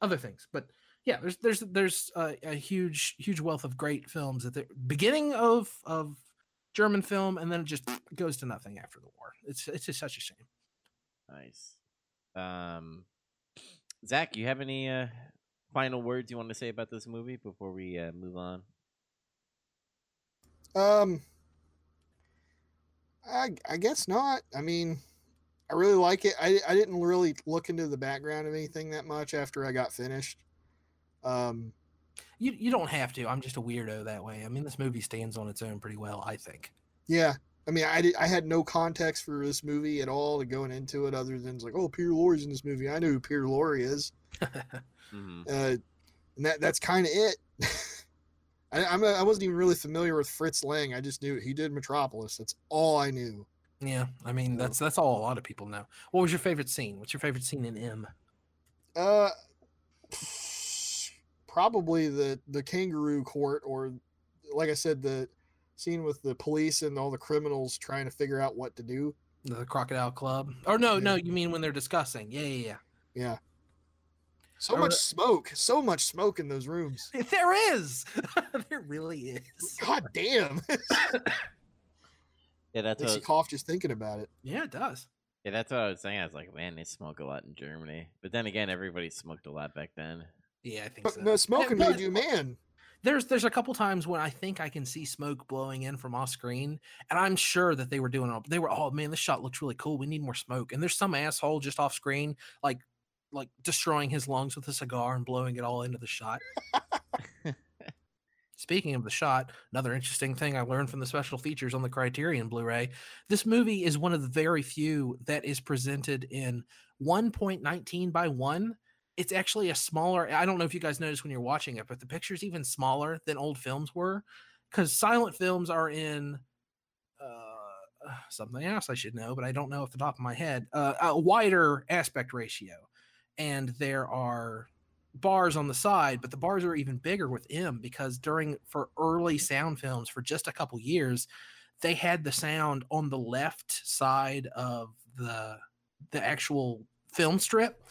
other things, but yeah, there's there's there's a, a huge huge wealth of great films at the beginning of of German film, and then it just goes to nothing after the war. It's it's just such a shame. Nice. Um, Zach, you have any uh final words you want to say about this movie before we uh, move on? Um, I I guess not. I mean, I really like it. I I didn't really look into the background of anything that much after I got finished. Um, You you don't have to. I'm just a weirdo that way. I mean, this movie stands on its own pretty well, I think. yeah. I mean, I did. I had no context for this movie at all to going into it, other than it's like, oh, Peter Lorre's in this movie. I know who Peter Lorre is, Mm-hmm. uh, and that that's kind of it. I I'm a, I wasn't even really familiar with Fritz Lang. I just knew he did Metropolis. That's all I knew. yeah, I mean that's that's all a lot of people know. What was your favorite scene? What's your favorite scene in M? Uh, probably the the kangaroo court, or like I said, the scene with the police and all the criminals trying to figure out what to do. The Crocodile Club? Or no, Yeah. no, you mean when they're discussing? Yeah, yeah, Yeah. Yeah. So much smoke, so much smoke in those rooms. There is. there really is. God damn! Yeah, that's Makes what, you cough just thinking about it. Yeah, it does. yeah, that's what I was saying. I was like, man, they smoke a lot in Germany, but then again, everybody smoked a lot back then. Yeah, I think But so. no, smoking but- made you man. There's there's a couple times when I think I can see smoke blowing in from off screen, and I'm sure that they were doing all they were oh man, this shot looks really cool. We need more smoke. And there's some asshole just off screen, like like destroying his lungs with a cigar and blowing it all into the shot. Speaking of the shot, another interesting thing I learned from the special features on the Criterion Blu-ray, this movie is one of the very few that is presented in 1.19 by 1 it's actually a smaller i don't know if you guys noticed when you're watching it but the picture's even smaller than old films were because silent films are in uh, something else i should know but i don't know off the top of my head uh, a wider aspect ratio. And there are bars on the side but the bars are even bigger with m because during for early sound films for just a couple years they had the sound on the left side of the the actual film strip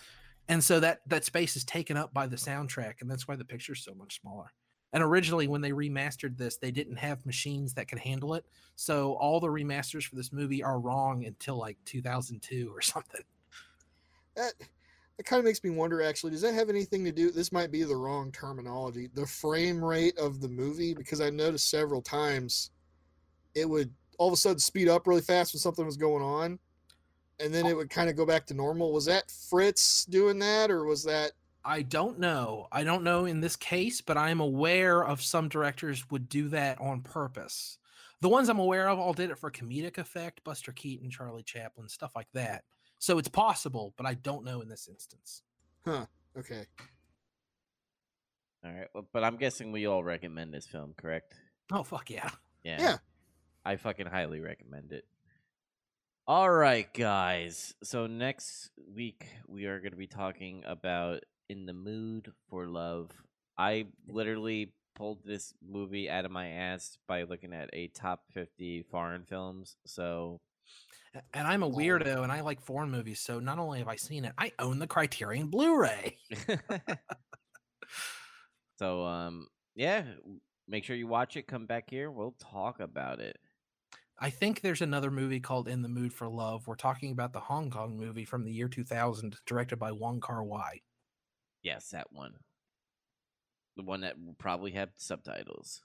and so that that space is taken up by the soundtrack and that's why the picture's so much smaller and originally when they remastered this they didn't have machines that could handle it so all the remasters for this movie are wrong until like 2002 or something That that kind of makes me wonder. Actually, does that have anything to do? This might be the wrong terminology. The frame rate of the movie, because I noticed several times, it would all of a sudden speed up really fast when something was going on, and then it would kind of go back to normal. Was that Fritz doing that, or was that? i don't know i don't know in this case but i'm aware of some directors would do that on purpose the ones i'm aware of all did it for comedic effect buster keaton charlie chaplin stuff like that so it's possible but i don't know in this instance Huh. Okay. All right, well, but I'm guessing we all recommend this film, correct? oh fuck yeah Yeah. Yeah. I fucking highly recommend it. All right, guys. So next week we are going to be talking about In the Mood for Love. I literally pulled this movie out of my ass by looking at a top 50 foreign films. So, And I'm a weirdo and I like foreign movies. So not only have I seen it, I own the Criterion Blu ray. so um yeah, make sure you watch it, come back here, we'll talk about it. I think there's another movie called In the Mood for Love. We're talking about the Hong Kong movie from the year 2000, directed by Wong Kar Wai. Yes, that one. The one that will probably have subtitles.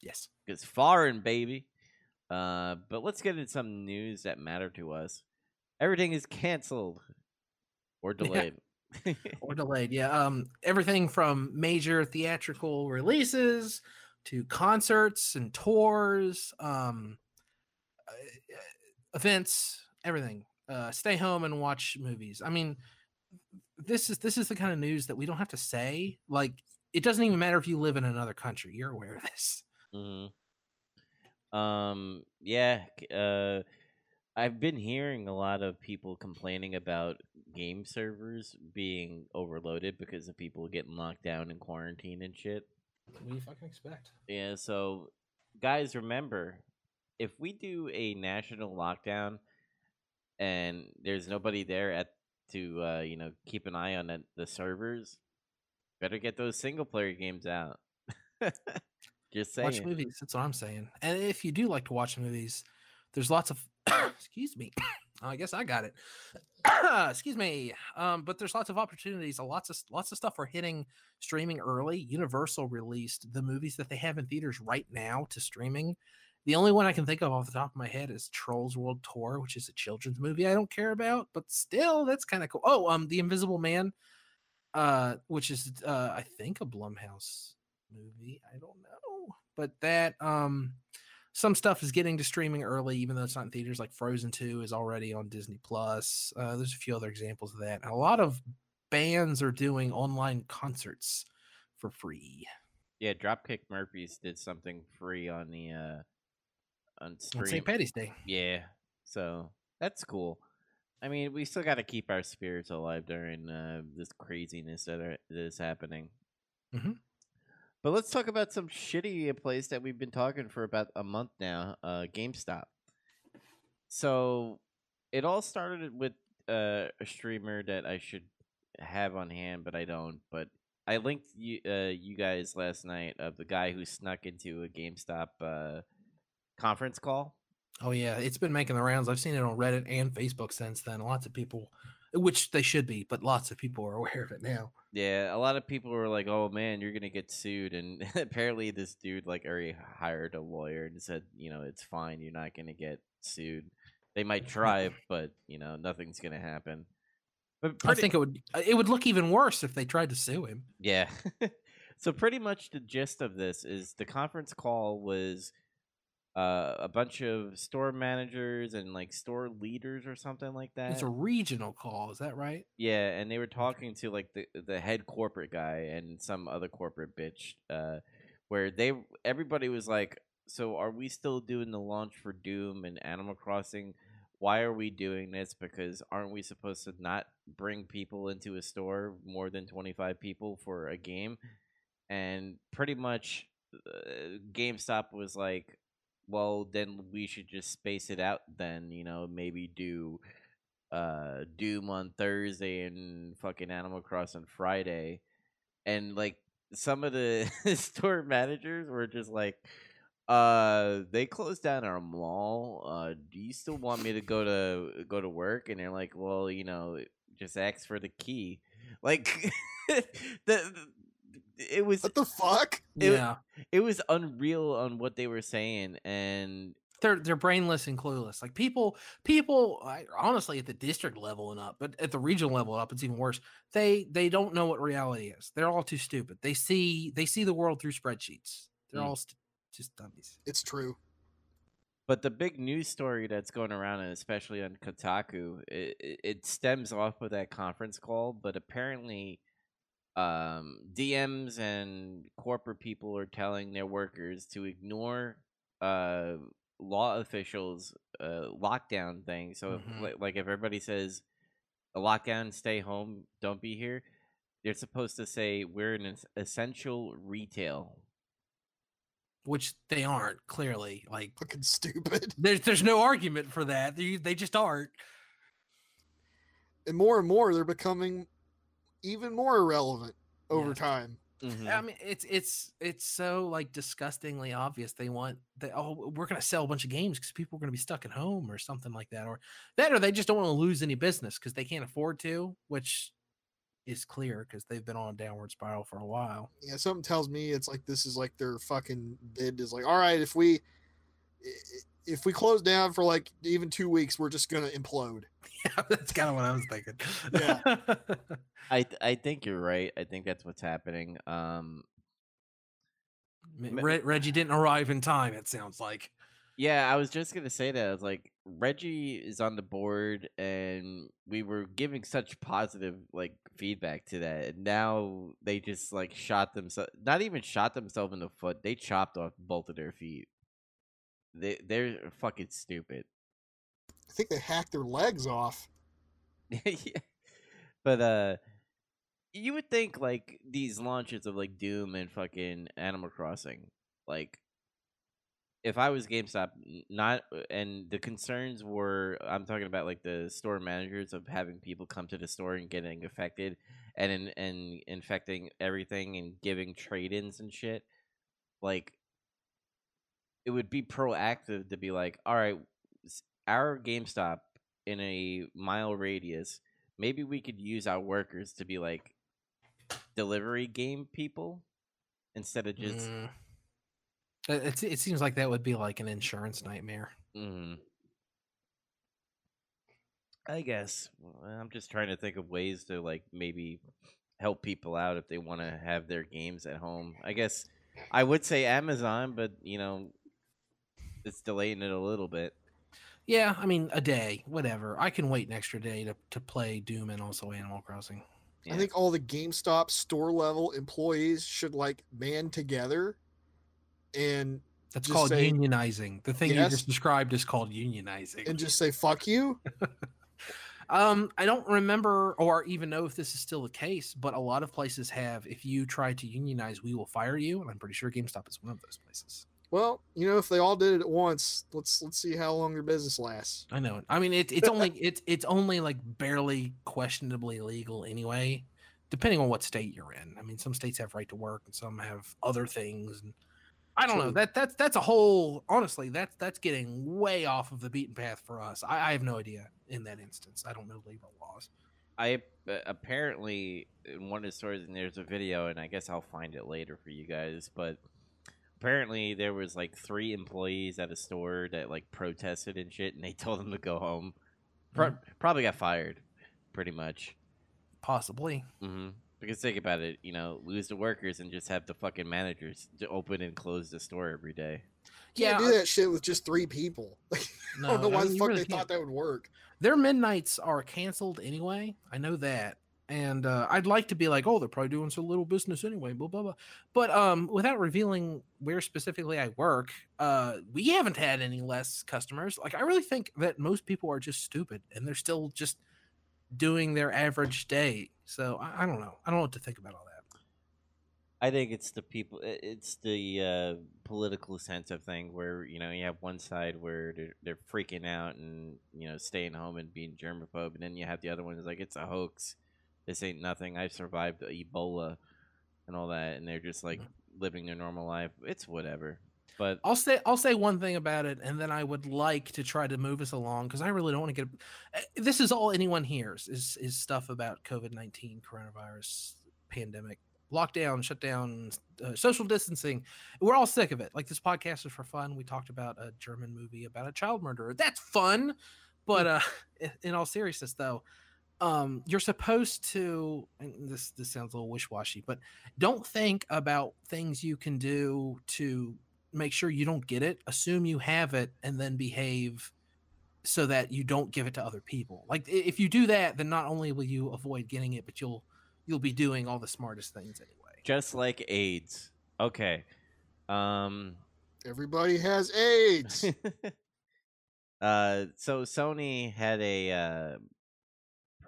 Yes. it's foreign, baby. Uh, but let's get into some news that matter to us. Everything is canceled or Yeah. delayed. or delayed. Yeah. Um, everything from major theatrical releases to concerts and tours, um, uh, events, everything. Uh, stay home and watch movies. I mean, this is this is the kind of news that we don't have to say. Like, it doesn't even matter if you live in another country. You're aware of this. hmm Um. Yeah. Uh. I've been hearing a lot of people complaining about game servers being overloaded because of people getting locked down in quarantine and shit. What do you fucking expect? Yeah. So, guys, remember, if we do a national lockdown and there's nobody there at to uh, you know keep an eye on the, the servers, better get those single player games out. Just saying. Watch movies. That's what I'm saying. And if you do like to watch movies, there's lots of excuse me. I guess I got it. excuse me. Um, but there's lots of opportunities. Lots of lots of stuff are hitting streaming early. Universal released the movies that they have in theaters right now to streaming. The only one I can think of off the top of my head is Trolls World Tour, which is a children's movie I don't care about, but still that's kind of cool. Oh, um, The Invisible Man, uh, which is uh, I think a Blumhouse movie. I don't know, but that um, some stuff is getting to streaming early, even though it's not in theaters. Like Frozen Two is already on Disney Plus. Uh, there's a few other examples of that. And a lot of bands are doing online concerts for free Yeah, Dropkick Murphys did something free on the uh on stream. St. Patty's Day. Yeah, so that's cool. I mean, we still got to keep our spirits alive during uh, this craziness that, are, that is happening. Mhm. But let's talk about some shitty place that we've been talking for about a month now. Uh, GameStop. So it all started with uh, a streamer that I should have on hand, but I don't. But I linked you uh, you guys last night of the guy who snuck into a GameStop uh, conference call. Oh yeah, it's been making the rounds. I've seen it on Reddit and Facebook since then. Lots of people, which they should be, but lots of people are aware of it now. Yeah, a lot of people were like, "Oh man, you're gonna get sued," and apparently this dude like already hired a lawyer and said, "You know, it's fine. You're not gonna get sued. They might try, but you know, nothing's gonna happen." But I think it would uh, it would look even worse if they tried to sue him. yeah. so pretty much the gist of this is the conference call was uh, a bunch of store managers and like store leaders or something like that. It's a regional call, is that right? Yeah, and they were talking to like the the head corporate guy and some other corporate bitch, uh, where they everybody was like, "So are we still doing the launch for Doom and Animal Crossing? Why are we doing this? Because aren't we supposed to not bring people into a store more than twenty five people for a game?" And pretty much, uh, GameStop was like, "Well, then we should just space it out. Then you know, maybe do." uh Doom on Thursday and fucking Animal Crossing Friday. And like some of the store managers were just like uh they closed down our mall. Uh do you still want me to go to go to work? And they're like, "Well, you know, just ask for the key." Like the it was What the fuck? It- yeah. it was unreal on what they were saying and They're they're brainless and clueless. Like people people I, honestly at the district level and up, but at the regional level up it's even worse. They they don't know what reality is. They're all too stupid. They see they see the world through spreadsheets. They're Mm. all st- just dummies. It's true. But the big news story that's going around, and especially on Kotaku, it, it- it stems off of that conference call. But apparently, um, DMs and corporate people are telling their workers to ignore uh, law officials' uh, lockdown thing. So, if, Mhm. li- like, if everybody says a lockdown, stay home, don't be here, they're supposed to say we're an essential retail. which they aren't clearly. Like Fucking stupid. there's there's no argument for that. They, they just aren't. And more and more, they're becoming even more irrelevant over Yeah. time. Mhm. I mean, it's it's it's so like disgustingly obvious. They want that. Oh, we're gonna sell a bunch of games because people are gonna be stuck at home or something like that, or that, or they just don't want to lose any business because they can't afford to, which is clear because they've been on a downward spiral for a while. Yeah, something tells me it's like this is like their fucking bid is like, all right, if we i- i- if we close down for like even two weeks, we're just gonna implode. Yeah, that's kind of what I was thinking. Yeah. I th- I think you're right. I think that's what's happening. Um, Re- Reggie didn't arrive in time. It sounds like. yeah, I was just gonna say that. I was like, Reggie is on the board, and we were giving such positive like feedback to that, and now they just like shot themselves. Not even shot themselves in the foot. They chopped off both of their feet. They they're fucking stupid. I think they hacked their legs off. yeah. But uh you would think like these launches of like Doom and fucking Animal Crossing, like if I was GameStop, not and the concerns were I'm talking about like the store managers of having people come to the store and getting affected and in, and infecting everything and giving trade-ins and shit. Like it would be proactive to be like, all right, our GameStop in a mile radius, maybe we could use our workers to be like delivery game people instead of just. Mm. It, it seems like that would be like an insurance nightmare. Mm. I guess I'm just trying to think of ways to like maybe help people out if they want to have their games at home. I guess I would say Amazon, but you know, it's delaying it a little bit. Yeah, I mean a day, whatever. I can wait an extra day to, to play Doom and also Animal Crossing. Yeah. I think all the GameStop store level employees should like band together and That's Just called say- unionizing. The thing you just described is called unionizing. and just say fuck you. Um, I don't remember or even know if this is still the case, but a lot of places have. If you try to unionize, we will fire you, and I'm pretty sure GameStop is one of those places. Well, you know, if they all did it at once, let's let's see how long their business lasts. I know. I mean, it's it's only it's it's only like barely questionably legal anyway, depending on what state you're in. I mean, some states have right to work, and some have other things. And I don't know. That that's that's a whole. Honestly, that's that's getting way off of the beaten path for us. I, I have no idea in that instance. I don't know labor laws. I uh, apparently in one of the stories, and there's a video, and I guess I'll find it later for you guys. But apparently, there was like three employees at a store that like protested and shit, and they told them to go home. Pro- Probably got fired, pretty much. Possibly. hmm Because think about it, you know, lose the workers and just have the fucking managers to open and close the store every day. Can't Yeah, do that shit with just three people. I No, don't know I why mean, the fuck really they can't. thought that would work. their midnights are canceled anyway. I know that. And uh, I'd like to be like, oh, they're probably doing some little business anyway, blah blah blah. But um, without revealing where specifically I work, uh, we haven't had any less customers. Like, I really think that most people are just stupid, and they're still just doing their average day. So I, I don't know. I don't know what to think about all that. I think it's the people. It's the uh, political sense of thing where you know you have one side where they're, they're freaking out and you know staying home and being germaphobe, and then you have the other one is like it's a hoax. This ain't nothing. I've survived Ebola and all that, and they're just like living their normal life. It's whatever. But I'll say I'll say one thing about it, and then I would like to try to move us along because I really don't want to get. eh, This is all anyone hears is is stuff about COVID nineteen, coronavirus, pandemic, lockdown, shutdown, uh, social distancing. We're all sick of it. Like this podcast is for fun. We talked about a German movie about a child murderer. That's fun, but uh, in- in all seriousness, though, um, you're supposed to. And this this sounds a little wish washy, but don't think about things you can do to make sure you don't get it assume you have it and then behave so that you don't give it to other people like if you do that then not only will you avoid getting it but you'll you'll be doing all the smartest things anyway just like AIDS. Okay. Um. Everybody has AIDS. uh, so Sony had a uh,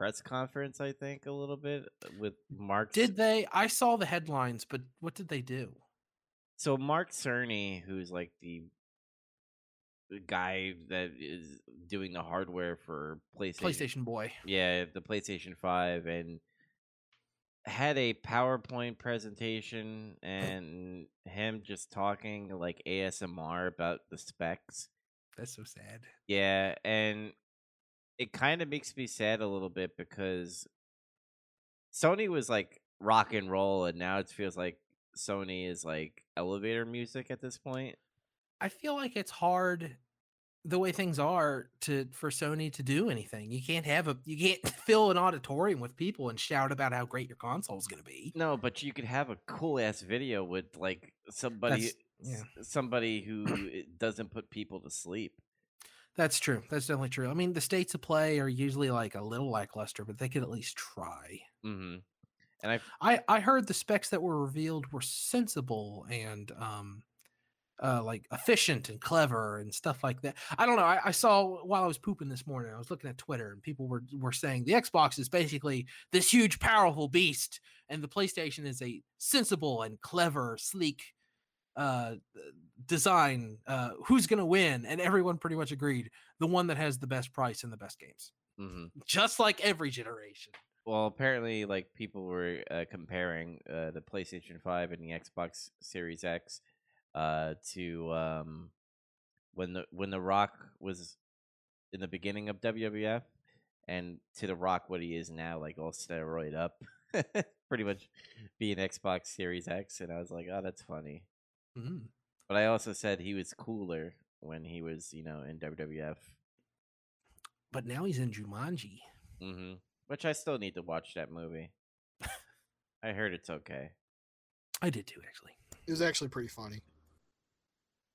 press conference, I think, a little bit uh, with Mark. Did they? I saw the headlines, but what did they do? so Mark Cerny, who's like the the guy that is doing the hardware for PlayStation, PlayStation Boy. yeah, the PlayStation Five, and had a PowerPoint presentation and him just talking like ASMR about the specs. That's so sad. Yeah, and it kind of makes me sad a little bit because Sony was like rock and roll, and now it feels like Sony is like elevator music at this point. I feel like it's hard the way things are to for Sony to do anything. You can't have a you can't fill an auditorium with people and shout about how great your console is going to be. No, but you could have a cool ass video with like somebody, yeah. somebody who eh, doesn't put people to sleep. That's true. That's definitely true. I mean, the states of play are usually like a little lackluster, but they could at least try. hmm And I, I I heard the specs that were revealed were sensible and um uh like efficient and clever and stuff like that. I don't know. I, I saw while I was pooping this morning, I was looking at Twitter and people were were saying the Xbox is basically this huge, powerful beast, and the PlayStation is a sensible and clever, sleek uh design uh who's gonna win and everyone pretty much agreed the one that has the best price and the best games mhm. just like every generation well, apparently, like people were uh, comparing uh, the PlayStation Five and the Xbox Series X uh, to um, when the when the Rock was in the beginning of WWF, and to the Rock what he is now, like all steroid up, pretty much being Xbox Series X, and I was like, oh, that's funny. Mhm. But I also said he was cooler when he was, you know, in WWF. but now he's in Jumanji hmm Which I still need to watch that movie. I heard it's okay. I did too, actually. It was actually pretty funny.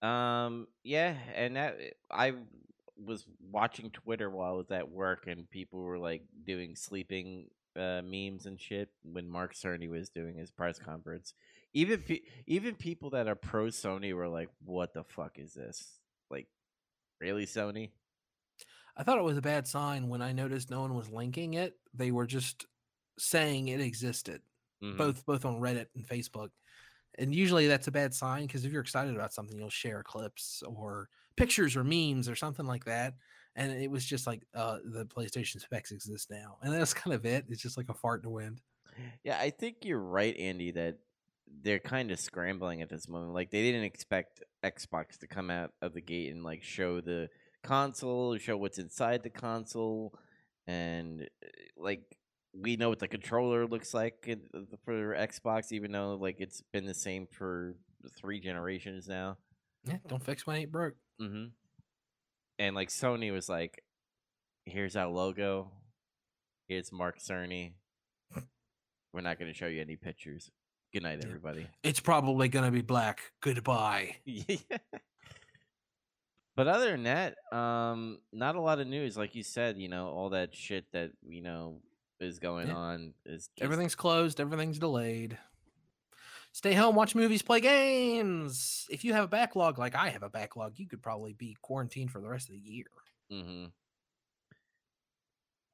Um, yeah, and that I was watching Twitter while I was at work, and people were like doing sleeping uh, memes and shit when Mark Cerny was doing his press conference. Even pe- even people that are pro Sony were like, "What the fuck is this? Like, really, Sony?" I thought it was a bad sign when I noticed no one was linking it. They were just saying it existed, Mhm. both both on Reddit and Facebook. And usually that's a bad sign because if you're excited about something, you'll share clips or pictures or memes or something like that. And it was just like uh, the PlayStation specs exist now, and that's kind of it. It's just like a fart in the wind. Yeah, I think you're right, Andy, that they're kind of scrambling at this moment. Like they didn't expect Xbox to come out of the gate and like show the console, show what's inside the console, and uh, like we know what the controller looks like uh, for Xbox, even though like it's been the same for three generations now. Yeah, don't fix what ain't broke. Mm-hmm. And like Sony was like, "Here's our logo. Here's Mark Cerny. We're not going to show you any pictures. Good night, everybody." It's probably gonna be black. Goodbye. yeah. But other than that, um, not a lot of news. Like you said, you know, all that shit that you know is going Yeah. on is just, Everything's closed. Everything's delayed. Stay home, watch movies, play games. If you have a backlog like I have a backlog, you could probably be quarantined for the rest of the year. Mm-hmm.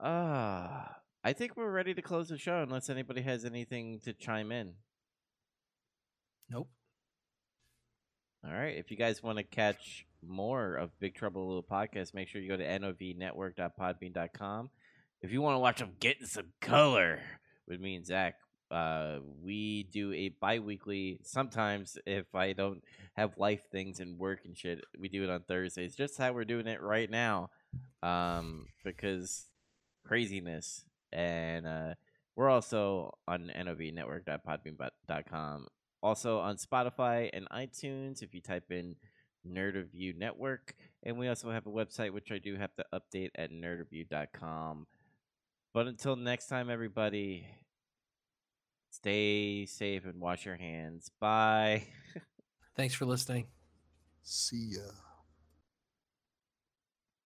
Ah, I think we're ready to close the show unless anybody has anything to chime in. Nope. All right. If you guys want to catch more of Big Trouble Little Podcast, make sure you go to novnetwork.podbean.com. If you want to watch them getting some color with me and Zach, uh, we do a bi weekly. Sometimes, if I don't have life things and work and shit, we do it on Thursdays. Just how we're doing it right now, um, because craziness. And uh, we're also on novnetwork.podbean.com also on Spotify and iTunes if you type in Nerd of View Network. And we also have a website which I do have to update at nerdreview.com. But until next time, everybody, stay safe and wash your hands. Bye. Thanks for listening. See ya.